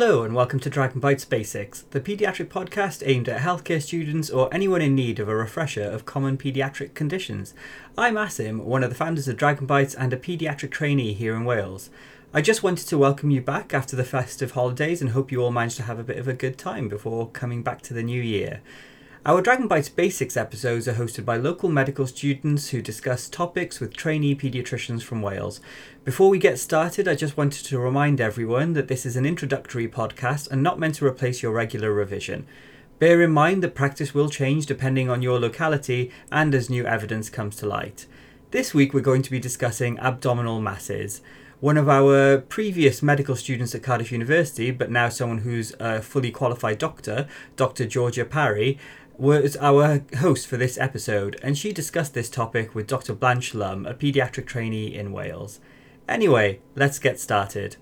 Hello, and welcome to Dragon Bites Basics, the paediatric podcast aimed at healthcare students or anyone in need of a refresher of common paediatric conditions. I'm Asim, one of the founders of Dragon Bites and a paediatric trainee here in Wales. I just wanted to welcome you back after the festive holidays and hope you all managed to have a bit of a good time before coming back to the new year. Our Dragon Bites Basics episodes are hosted by local medical students who discuss topics with trainee paediatricians from Wales. Before we get started, I just wanted to remind everyone that this is an introductory podcast and not meant to replace your regular revision. Bear in mind that practice will change depending on your locality and as new evidence comes to light. This week we're going to be discussing abdominal masses. One of our previous medical students at Cardiff University, but now someone who's a fully qualified doctor, Dr. Georgia Parry, was our host for this episode, and she discussed this topic with Dr. Blanche Lum, a paediatric trainee in Wales. Anyway, let's get started.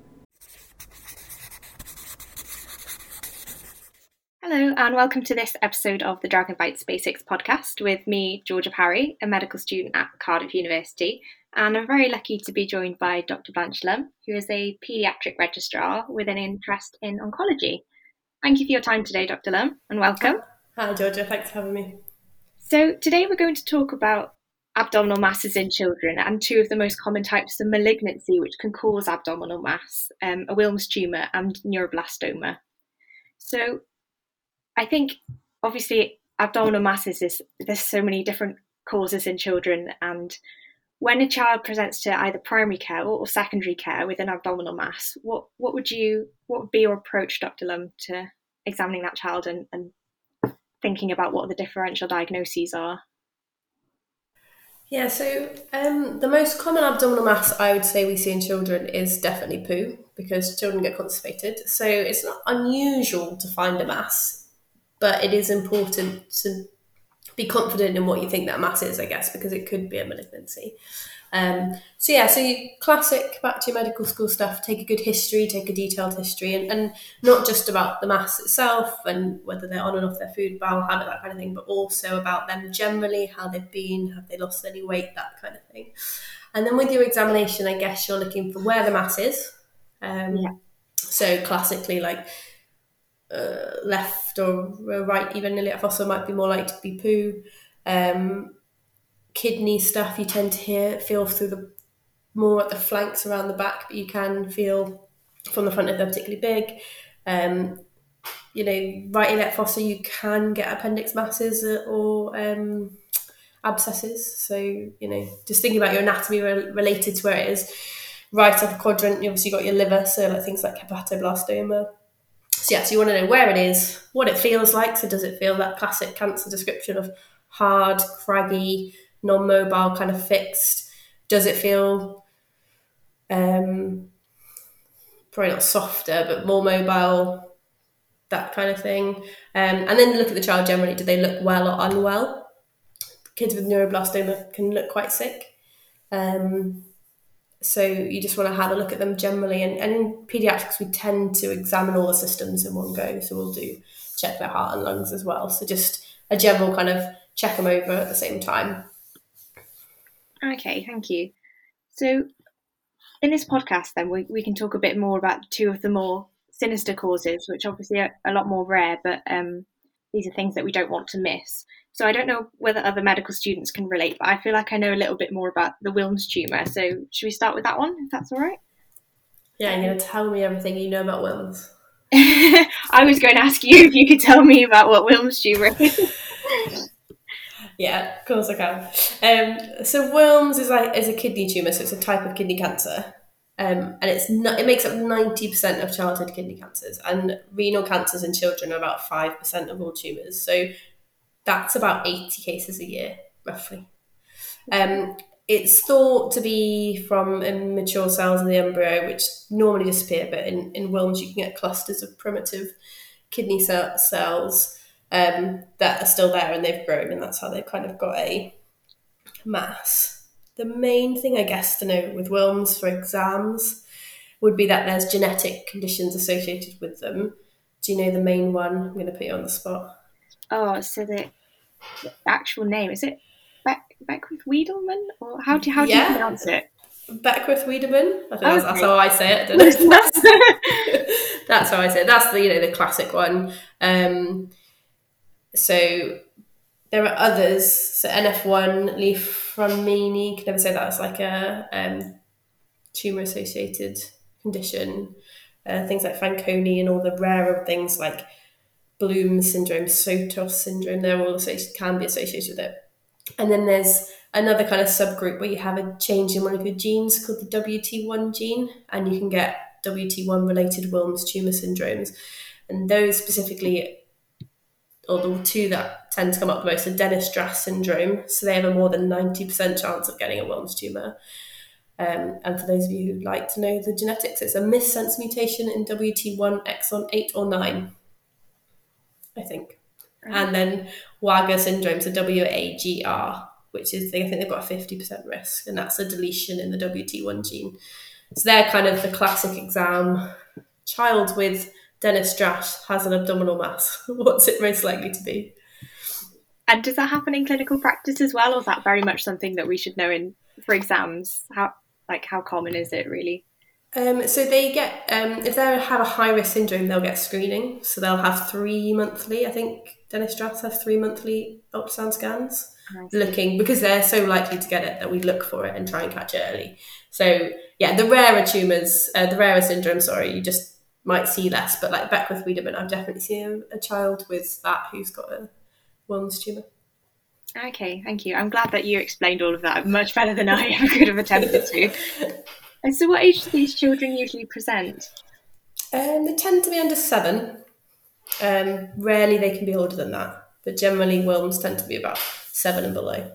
Hello, and welcome to this episode of the Dragon Bites Basics podcast with me, Georgia Parry, a medical student at Cardiff University. And I'm very lucky to be joined by Dr. Blanche Lum, who is a paediatric registrar with an interest in oncology. Thank you for your time today, Dr. Lum, and welcome. Hi, Georgia. Thanks for having me. So, today we're going to talk about abdominal masses in children and two of the most common types of malignancy which can cause abdominal mass um, a Wilms tumour and neuroblastoma. So, I think obviously abdominal masses is there's so many different causes in children and when a child presents to either primary care or, secondary care with an abdominal mass, what what would you what would be your approach, Dr. Lum, to examining that child and, and thinking about what the differential diagnoses are? Yeah, so um, the most common abdominal mass I would say we see in children is definitely poo because children get constipated. So it's not unusual to find a mass, but it is important to be confident in what you think that mass is, I guess, because it could be a malignancy. Um, so yeah, so you classic back to your medical school stuff. Take a good history, take a detailed history, and, and not just about the mass itself and whether they're on and off their food, bowel habit, that kind of thing, but also about them generally, how they've been, have they lost any weight, that kind of thing. And then with your examination, I guess you're looking for where the mass is. Um, yeah. So classically, like uh, left or right, even iliac fossa might be more likely to be poo. Um, kidney stuff you tend to hear feel through the more at the flanks around the back, but you can feel from the front if they're particularly big. Um, you know, right iliac fossa, you can get appendix masses or um, abscesses. So, you know, just thinking about your anatomy re- related to where it is. Right upper quadrant, you obviously got your liver, so like things like hepatoblastoma. So yeah, so you want to know where it is, what it feels like. So does it feel that classic cancer description of hard, craggy, non-mobile, kind of fixed? Does it feel um, probably not softer, but more mobile, that kind of thing? Um, and then look at the child generally. Do they look well or unwell? Kids with neuroblastoma can look quite sick. Um, so you just want to have a look at them generally. And, and in pediatrics, we tend to examine all the systems in one go. So we'll do check their heart and lungs as well. So just a general kind of check them over at the same time. Okay, thank you. So, in this podcast, then we, we can talk a bit more about two of the more sinister causes, which obviously are a lot more rare, but um, these are things that we don't want to miss. So, I don't know whether other medical students can relate, but I feel like I know a little bit more about the Wilms tumour. So, should we start with that one, if that's all right? Yeah, you're going to tell me everything you know about Wilms. I was going to ask you if you could tell me about what Wilms tumour is. Yeah, of course I can. Um, so Wilms is like is a kidney tumor, so it's a type of kidney cancer, um, and it's not, it makes up ninety percent of childhood kidney cancers, and renal cancers in children are about five percent of all tumors. So that's about eighty cases a year, roughly. Um, it's thought to be from immature cells in the embryo, which normally disappear, but in, in Wilms you can get clusters of primitive kidney cells um, that are still there and they've grown, and that's how they've kind of got a mass. The main thing, I guess, to know with Wilms for exams would be that there's genetic conditions associated with them. Do you know the main one? I'm going to put you on the spot. Oh, so the, the actual name is it Beck, Beckwith Wiedemann, or how do you, how do yeah. you pronounce it? Beckwith Wiedemann. I think okay. that's, that's, how I say it. that's how I say it. That's the you know the classic one. Um, so there are others. So NF1 Li-Fraumeni, can never say that. It's like a um, tumor associated condition. Uh, things like Fanconi and all the rarer things like Bloom syndrome, Sotos syndrome, they're all associated, can be associated with it. And then there's another kind of subgroup where you have a change in one of your genes called the WT1 gene, and you can get WT1 related Wilms tumor syndromes. And those specifically, or the two that tend to come up the most, are Denys-Drash syndrome. So they have a more than 90% chance of getting a Wilms tumor. Um, and for those of you who'd like to know the genetics, it's a missense mutation in WT1 exon 8 or 9, I think. And then WAGR syndrome, so W A G R, which is, I think they've got a 50% risk, and that's a deletion in the WT1 gene. So they're kind of the classic exam. Child with Denys-Drash has an abdominal mass. What's it most likely to be? And does that happen in clinical practice as well, or is that very much something that we should know in for exams? How like how common is it really? Um, so they get um, if they have a high risk syndrome, they'll get screening. So they'll have three monthly. I think Denys-Drash have three monthly ultrasound scans looking because they're so likely to get it that we look for it and try and catch it early. So yeah, the rarer tumors, uh, the rarer syndrome, sorry, you just might see less. But like Beckwith Wiedemann, I've definitely seen a, a child with that who's got a Wilms tumor. Okay, thank you. I'm glad that you explained all of that much better than I ever could have attempted to. And so, what age do these children usually present? Um, they tend to be under seven. Um, rarely they can be older than that, but generally Wilms tend to be about seven and below.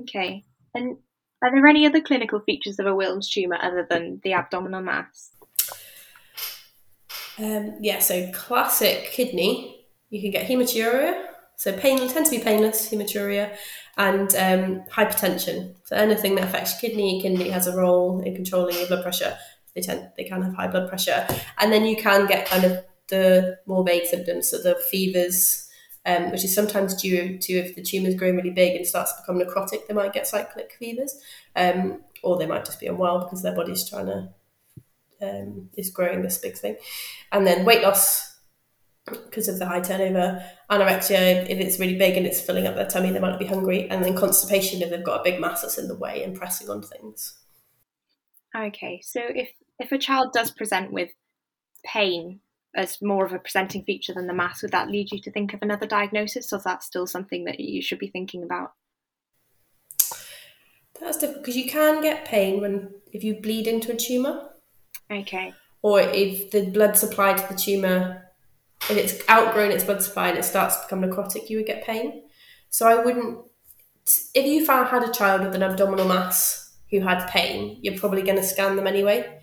Okay. And are there any other clinical features of a Wilms tumour other than the abdominal mass? Um, yeah, so classic kidney, you can get hematuria, so pain tend to be painless, hematuria, and um, hypertension. So anything that affects your kidney, kidney has a role in controlling your blood pressure. They tend they can have high blood pressure, and then you can get kind of the more vague symptoms, so the fevers, um, which is sometimes due to if the tumour's growing really big and starts to become necrotic, they might get cyclic fevers, um, or they might just be unwell because their body's trying to um, is growing this big thing, and then weight loss because of the high turnover. Anorexia, if it's really big and it's filling up their tummy, they might not be hungry. And then constipation, if they've got a big mass that's in the way and pressing on things. Okay, so if if a child does present with pain as more of a presenting feature than the mass, would that lead you to think of another diagnosis, or is that still something that you should be thinking about? That's difficult because you can get pain when if you bleed into a tumor. Okay. Or if the blood supply to the tumor if it's outgrown its blood supply and it starts to become necrotic, you would get pain. So I wouldn't. If you found had a child with an abdominal mass who had pain, you're probably going to scan them anyway.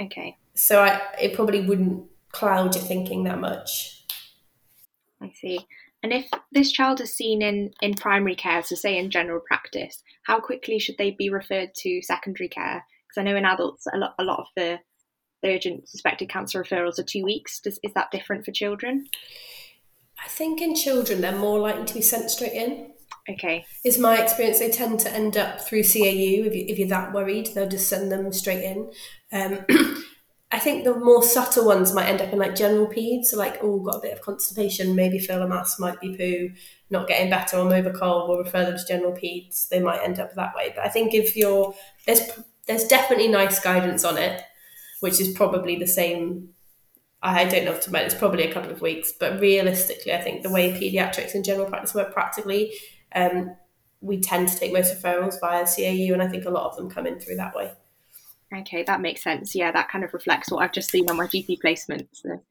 Okay. So I, it probably wouldn't cloud your thinking that much. I see. And if this child is seen in, in primary care, so say in general practice, how quickly should they be referred to secondary care? Because I know in adults, a lot, a lot of the urgent suspected cancer referrals are two weeks. Does, is that different for children? I think in children they're more likely to be sent straight in. Okay. Is my experience they tend to end up through CAU if, you, if you're that worried, they'll just send them straight in. Um, I think the more subtle ones might end up in like general peds, so like, oh, got a bit of constipation, maybe feel a mass, might be poo, not getting better, or Movicol, we'll refer them to general peds. They might end up that way. But I think if you're, there's, there's definitely NICE guidance on it which is probably the same. I don't know if to it's probably a couple of weeks, but realistically, I think the way pediatrics in general practice work practically, um, we tend to take most referrals via CAU, and I think a lot of them come in through that way. Okay, that makes sense. Yeah, that kind of reflects what I've just seen on my GP placement. So.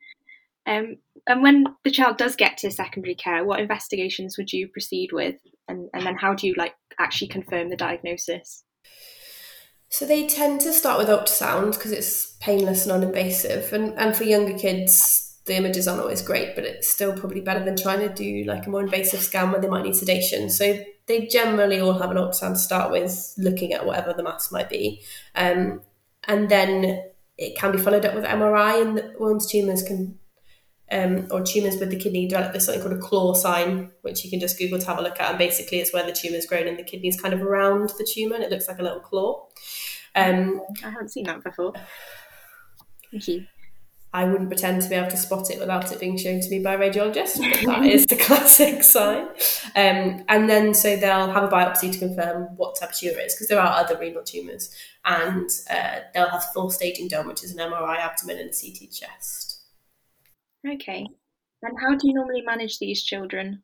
Um, and when the child does get to secondary care, what investigations would you proceed with, and, and then how do you like actually confirm the diagnosis? So they tend to start with ultrasound because it's painless and non-invasive, and and for younger kids, the images aren't always great, but it's still probably better than trying to do like a more invasive scan where they might need sedation. So they generally all have an ultrasound to start with, looking at whatever the mass might be, um, and then it can be followed up with MRI, and the tumours can um, or tumours with the kidney develop this something called a claw sign, which you can just Google to have a look at. And basically, it's where the tumour's grown and the kidney's kind of around the tumour and it looks like a little claw. Um, I haven't seen that before. Thank you. I wouldn't pretend to be able to spot it without it being shown to me by a radiologist, but that is the classic sign. Um, and then so they'll have a biopsy to confirm what type of tumour it is, because there are other renal tumours. And uh, they'll have full staging done, which is an MRI abdomen and a CT chest. Okay. And how do you normally manage these children?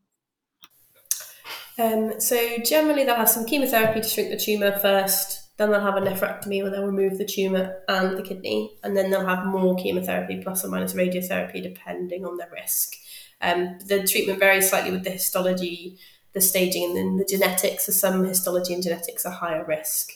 Um, so generally they'll have some chemotherapy to shrink the tumour first, then they'll have a nephrectomy where they'll remove the tumour and the kidney, and then they'll have more chemotherapy plus or minus radiotherapy depending on their risk. Um, the treatment varies slightly with the histology, the staging, and then the genetics. So some histology and genetics are higher risk,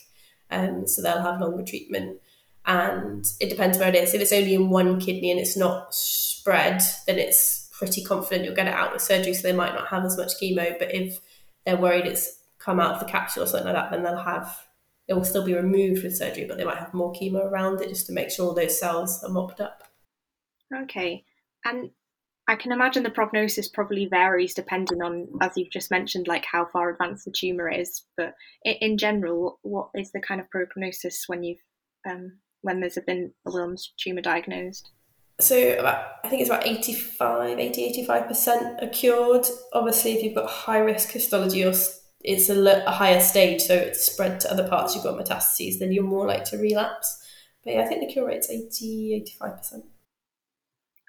um, so they'll have longer treatment. And it depends where it is. If it's only in one kidney and it's not spread, then it's pretty confident you'll get it out with surgery, so they might not have as much chemo. But if they're worried it's come out of the capsule or something like that, then they'll have it will still be removed with surgery, but they might have more chemo around it just to make sure those cells are mopped up. Okay. And I can imagine the prognosis probably varies depending on, as you've just mentioned, like how far advanced the tumour is. But in general, what is the kind of prognosis when you've um, when there's been a Wilms tumour diagnosed? So about, I think it's about 85, 80, 85% are cured. Obviously, if you've got high risk histology or it's a, a higher stage, so it's spread to other parts, you've got metastases, then you're more likely to relapse. But yeah, I think the cure rate's 80, 85%.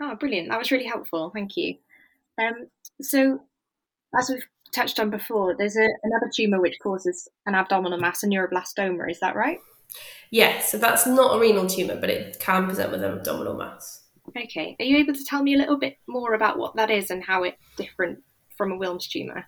Oh, brilliant. That was really helpful. Thank you. Um, so, as we've touched on before, there's a, another tumour which causes an abdominal mass, a neuroblastoma, is that right? Yeah, so that's not a renal tumour, but it can present with an abdominal mass. Okay. Are you able to tell me a little bit more about what that is and how it's different from a Wilms tumour?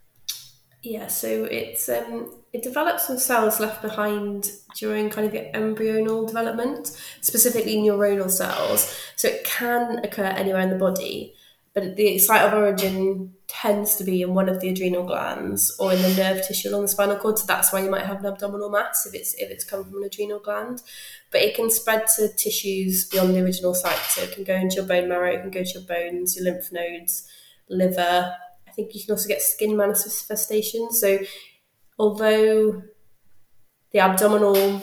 Yeah, so it's um, it develops from cells left behind during kind of the embryonal development, specifically neuronal cells. So it can occur anywhere in the body, but the site of origin tends to be in one of the adrenal glands or in the nerve tissue along the spinal cord. So that's why you might have an abdominal mass if it's if it's come from an adrenal gland. But it can spread to tissues beyond the original site. So it can go into your bone marrow, it can go to your bones, your lymph nodes, liver, I think you can also get skin manifestations. So, although the abdominal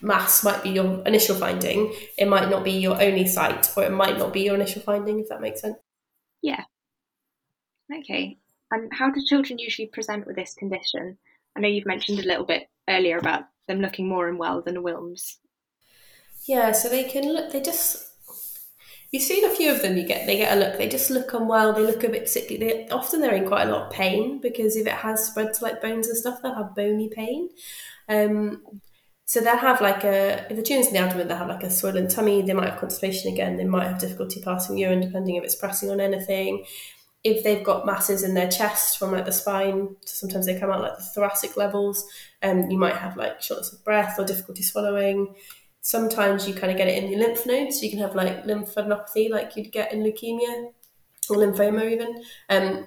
mass might be your initial finding, it might not be your only site, or it might not be your initial finding, if that makes sense. Yeah. Okay. And how do children usually present with this condition? I know you've mentioned a little bit earlier about them looking more unwell than Wilms. Yeah, so they can look, they just You've seen a few of them. You get they get a look. They just look unwell. They look a bit sickly. They often they're in quite a lot of pain because if it has spread to like bones and stuff, they'll have bony pain. Um, so they'll have like a if the tumour's in the abdomen, they'll have like a swollen tummy. They might have constipation again. They might have difficulty passing urine, depending if it's pressing on anything. If they've got masses in their chest from like the spine, sometimes they come out like the thoracic levels. Um, you might have like shortness of breath or difficulty swallowing sometimes you kind of get it in the lymph nodes. So you can have like lymphadenopathy, like you'd get in leukemia or lymphoma even. Um,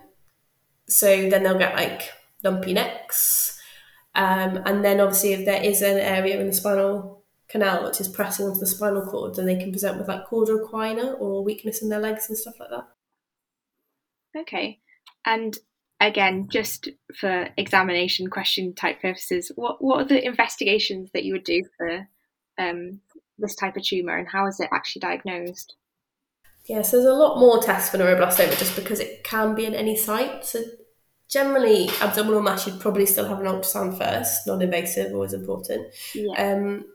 so then they'll get like lumpy necks. Um, and then obviously if there is an area in the spinal canal which is pressing onto the spinal cord, then they can present with like cauda equina or weakness in their legs and stuff like that. Okay. And again, just for examination question type purposes, what what are the investigations that you would do for um, this type of tumour and how is it actually diagnosed? Yes, there's a lot more tests for neuroblastoma just because it can be in any site. So generally, abdominal mass you'd probably still have an ultrasound first, non-invasive, always important. Yeah. Um,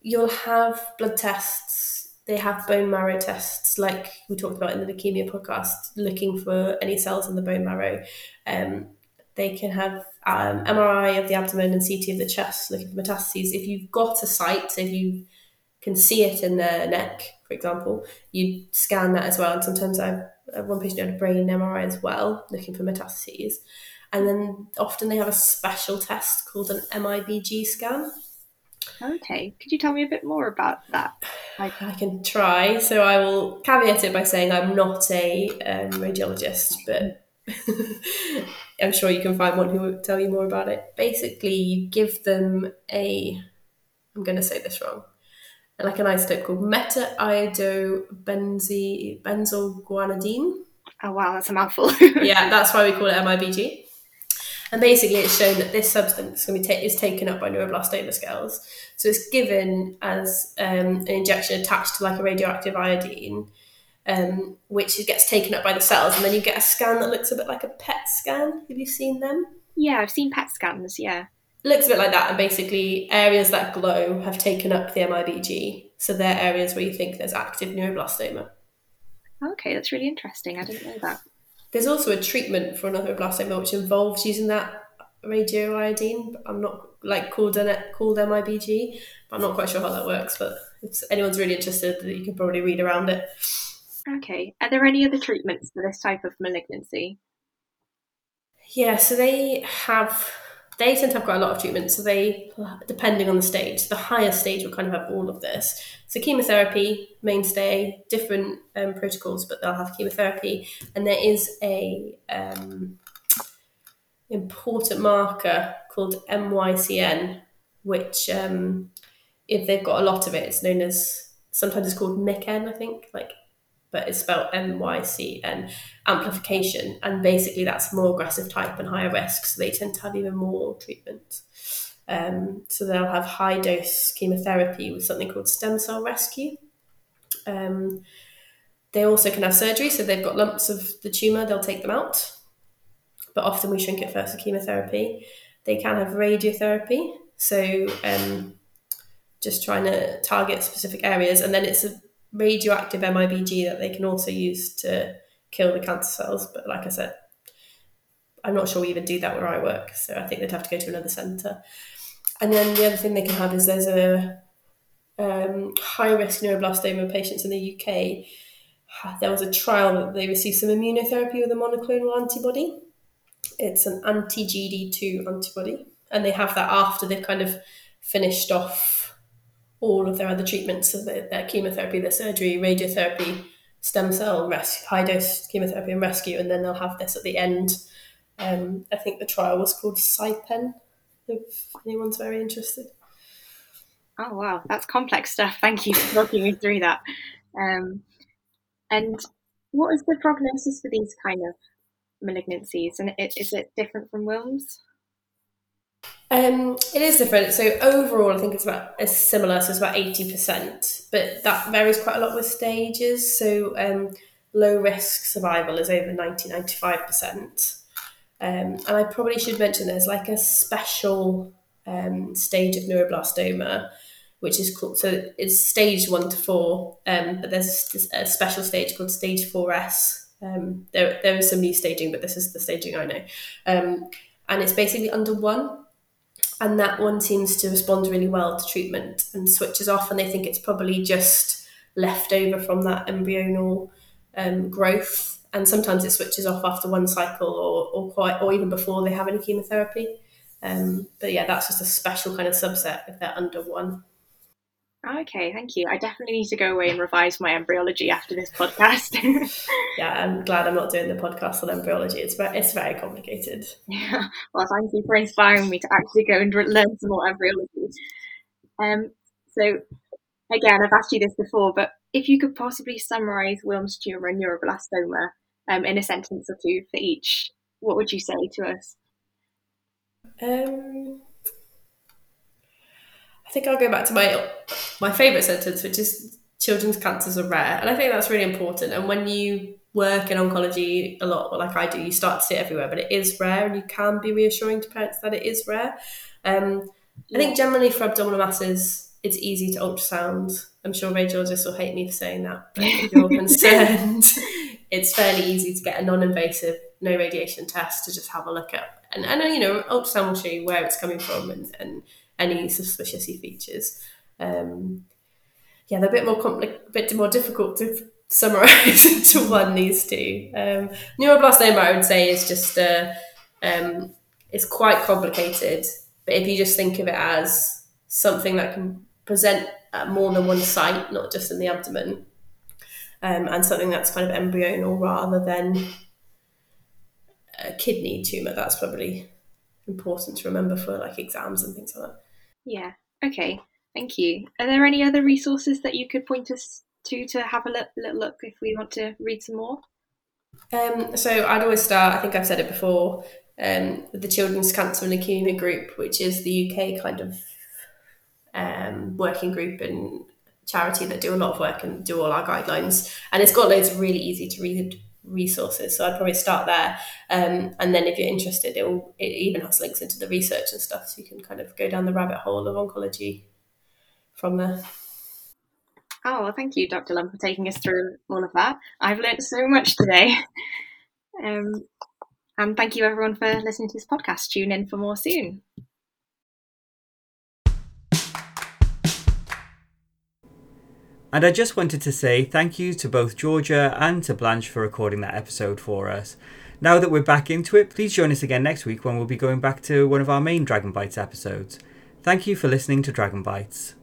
you'll have blood tests. They have bone marrow tests, like we talked about in the leukemia podcast, looking for any cells in the bone marrow. Um, they can have um, MRI of the abdomen and CT of the chest, looking for metastases. If you've got a site, if you can see it in the neck, for example, you scan that as well. And sometimes I've one patient had a brain MRI as well, looking for metastases. And then often they have a special test called an MIBG scan. Okay, could you tell me a bit more about that? I, I can try. So I will caveat it by saying I'm not a um, radiologist, but I'm sure you can find one who will tell you more about it. Basically, you give them a, I'm going to say this wrong, like an isotope called meta benzoguanidine. Oh wow, that's a mouthful. yeah, that's why we call it MIBG. And basically, it's shown that this substance can be ta- is taken up by neuroblastoma cells. So it's given as um, an injection attached to like a radioactive iodine, um, which gets taken up by the cells, and then you get a scan that looks a bit like a PET scan. Have you seen them? Yeah, I've seen PET scans. Yeah. It looks a bit like that, and basically areas that glow have taken up the MIBG. So they're areas where you think there's active neuroblastoma. Okay, that's really interesting. I didn't know that. There's also a treatment for neuroblastoma which involves using that radioiodine. I'm not like called an, called MIBG. But I'm not quite sure how that works. But if anyone's really interested, you can probably read around it. Okay. Are there any other treatments for this type of malignancy? Yeah, so they have they tend to have quite a lot of treatment. So they, depending on the stage, the higher stage will kind of have all of this. So chemotherapy, mainstay, different um, protocols, but they'll have chemotherapy, and there is a um, important marker called MYCN, which um, if they've got a lot of it, it's known as sometimes it's called MYCN, I think, like but it's spelled MYCN, amplification. And basically, that's more aggressive type and higher risk. So they tend to have even more treatment. Um, so they'll have high dose chemotherapy with something called stem cell rescue. Um, they also can have surgery. So they've got lumps of the tumour, they'll take them out. But often we shrink it first with chemotherapy. They can have radiotherapy. So um, just trying to target specific areas. And then it's a radioactive MIBG that they can also use to kill the cancer cells. But like I said, I'm not sure we even do that where I work. So I think they'd have to go to another centre. And then the other thing they can have is there's a um, high risk neuroblastoma patients in the UK. There was a trial that they received some immunotherapy with a monoclonal antibody. It's an anti GD2 antibody, and they have that after they've kind of finished off all of their other treatments, so their, their chemotherapy, their surgery, radiotherapy, stem cell rescue, high dose chemotherapy and rescue, and then they'll have this at the end. Um, I think the trial was called SIOPEN, if anyone's very interested. Oh wow, that's complex stuff. Thank you for talking me through that. Um, and what is the prognosis for these kind of malignancies? And is it different from Wilms? Um, it is different. So overall, I think it's about it's similar. So it's about eighty percent, but that varies quite a lot with stages. So um, low risk survival is over 90 95 percent. Um, and I probably should mention there's like a special um, stage of neuroblastoma, which is called so it's stage one to four, um, but there's a special stage called stage four S. Um, there there is some new staging, but this is the staging I know, um, and it's basically under one and that one seems to respond really well to treatment and switches off and they think it's probably just left over from that embryonal um, growth. And sometimes it switches off after one cycle or, or quite or even before they have any chemotherapy. Um, but yeah that's just a special kind of subset if they're under one Okay, thank you. I definitely need to go away and revise my embryology after this podcast. yeah, I'm glad I'm not doing the podcast on embryology. It's very, it's very complicated. Yeah. Well, thank you for inspiring me to actually go and learn some more embryology. Um. So, again, I've asked you this before, but if you could possibly summarise Wilms tumor and neuroblastoma um, in a sentence or two for each, what would you say to us? Um think I'll go back to my my favourite sentence, which is children's cancers are rare. And I think that's really important. And when you work in oncology a lot, like I do, you start to see it everywhere, but it is rare and you can be reassuring to parents that it is rare. Um, I think generally for abdominal masses, it's easy to ultrasound. I'm sure radiologists will hate me for saying that, but if you're concerned, it's fairly easy to get a non invasive, no radiation test to just have a look at. And, and you know, ultrasound will show you where it's coming from and, and any suspicious features. Um, yeah, they're a bit more compli- bit more difficult to summarize into one. These two um, neuroblastoma, I would say, is just uh, um, it's quite complicated. But if you just think of it as something that can present at more than one site, not just in the abdomen, um, and something that's kind of embryonal rather than a kidney tumor, that's probably important to remember for like exams and things like that. Yeah. Okay. Thank you. Are there any other resources that you could point us to to have a little, little look if we want to read some more? Um, so I'd always start. I think I've said it before. um, with the Children's Cancer and Leukemia Group, which is the UK kind of um, working group and charity that do a lot of work and do all our guidelines. And it's got loads of really easy to read resources. So I'd probably start there. Um, and then if you're interested, it, will, it even has links into the research and stuff. So you can kind of go down the rabbit hole of oncology from there. Oh, well, thank you, Dr. Lum, for taking us through all of that. I've learned so much today. Um, and thank you, everyone, for listening to this podcast. Tune in for more soon. And I just wanted to say thank you to both Georgia and to Blanche for recording that episode for us. Now that we're back into it, please join us again next week when we'll be going back to one of our main Dragon Bites episodes. Thank you for listening to Dragon Bites.